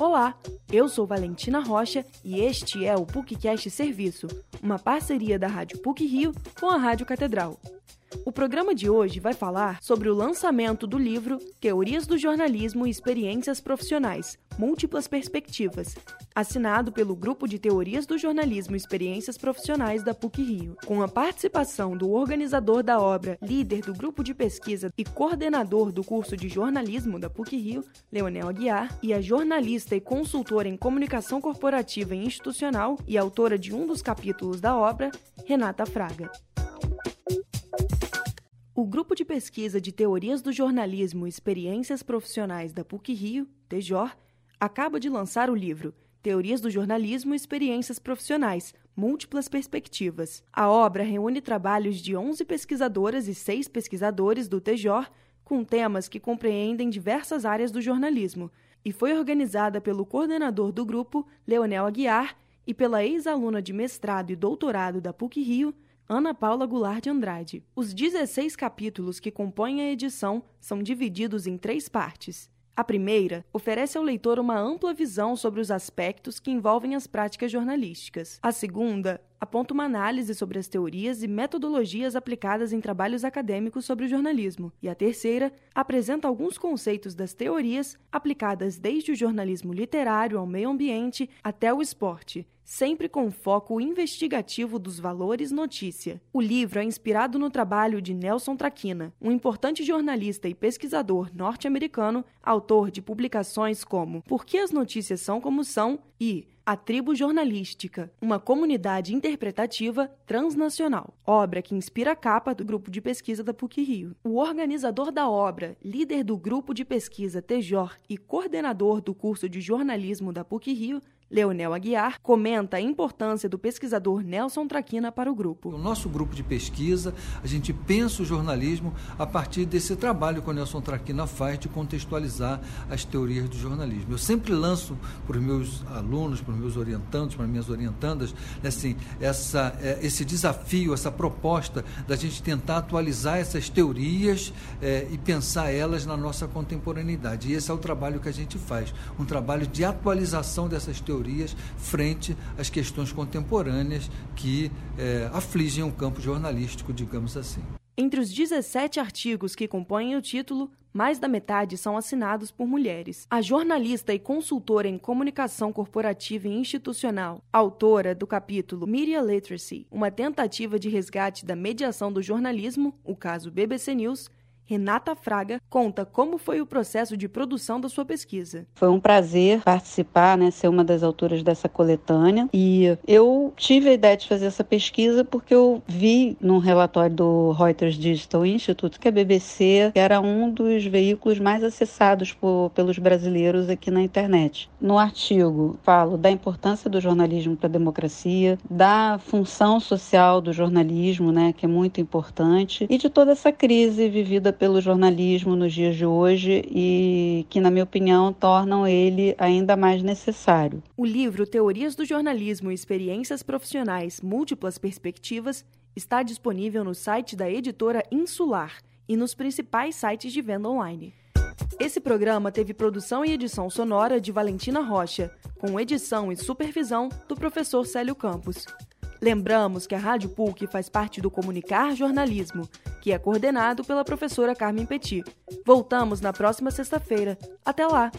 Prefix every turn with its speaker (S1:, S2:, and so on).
S1: Olá, eu sou Valentina Rocha e este é o PUCcast Serviço, uma parceria da Rádio PUC Rio com a Rádio Catedral. O programa de hoje vai falar sobre o lançamento do livro Teorias do Jornalismo e Experiências Profissionais Múltiplas Perspectivas, assinado pelo Grupo de Teorias do Jornalismo e Experiências Profissionais da PUC Rio, com a participação do organizador da obra, líder do grupo de pesquisa e coordenador do curso de jornalismo da PUC Rio, Leonel Aguiar, e a jornalista e consultora em comunicação corporativa e institucional e autora de um dos capítulos da obra, Renata Fraga. O Grupo de Pesquisa de Teorias do Jornalismo e Experiências Profissionais da PUC-Rio, TEJOR, acaba de lançar o livro Teorias do Jornalismo e Experiências Profissionais, Múltiplas Perspectivas. A obra reúne trabalhos de 11 pesquisadoras e 6 pesquisadores do TEJOR com temas que compreendem diversas áreas do jornalismo e foi organizada pelo coordenador do grupo, Leonel Aguiar, e pela ex-aluna de mestrado e doutorado da PUC-Rio, Ana Paula Goulart de Andrade. Os 16 capítulos que compõem a edição são divididos em três partes. A primeira oferece ao leitor uma ampla visão sobre os aspectos que envolvem as práticas jornalísticas. A segunda aponta uma análise sobre as teorias e metodologias aplicadas em trabalhos acadêmicos sobre o jornalismo. E a terceira apresenta alguns conceitos das teorias aplicadas desde o jornalismo literário ao meio ambiente até o esporte, sempre com foco investigativo dos valores notícia. O livro é inspirado no trabalho de Nelson Traquina, um importante jornalista e pesquisador norte-americano, autor de publicações como Por que as notícias são como são e A Tribo Jornalística, uma comunidade interpretativa transnacional, obra que inspira a capa do grupo de pesquisa da PUC-Rio. O organizador da obra, líder do grupo de pesquisa TEJOR e coordenador do curso de jornalismo da PUC-Rio, Leonel Aguiar comenta a importância do pesquisador Nelson Traquina para o grupo.
S2: No nosso grupo de pesquisa, a gente pensa o jornalismo a partir desse trabalho que o Nelson Traquina faz de contextualizar as teorias do jornalismo. Eu sempre lanço para os meus alunos, para os meus orientandos, para as minhas orientandas, assim, essa, é, esse desafio, essa proposta da gente tentar atualizar essas teorias é, e pensar elas na nossa contemporaneidade. E esse é o trabalho que a gente faz, um trabalho de atualização dessas teorias frente às questões contemporâneas que é, afligem o campo jornalístico, digamos assim.
S1: Entre os 17 artigos que compõem o título, mais da metade são assinados por mulheres. A jornalista e consultora em comunicação corporativa e institucional, autora do capítulo Media Literacy, uma tentativa de resgate da mediação do jornalismo, o caso BBC News, Renata Fraga conta como foi o processo de produção da sua pesquisa.
S3: Foi um prazer participar, né, ser uma das autoras dessa coletânea. E eu tive a ideia de fazer essa pesquisa porque eu vi num relatório do Reuters Digital Institute que a BBC era um dos veículos mais acessados por, pelos brasileiros aqui na internet. No artigo, falo da importância do jornalismo para a democracia, da função social do jornalismo, né, que é muito importante, e de toda essa crise vivida pelo jornalismo nos dias de hoje e que, na minha opinião, tornam ele ainda mais necessário.
S1: O livro Teorias do Jornalismo e Experiências Profissionais Múltiplas Perspectivas está disponível no site da editora Insular e nos principais sites de venda online. Esse programa teve produção e edição sonora de Valentina Rocha, com edição e supervisão do professor Célio Campos. Lembramos que a Rádio PUC faz parte do Comunicar Jornalismo, que é coordenado pela professora Carmen Petit. Voltamos na próxima sexta-feira. Até lá!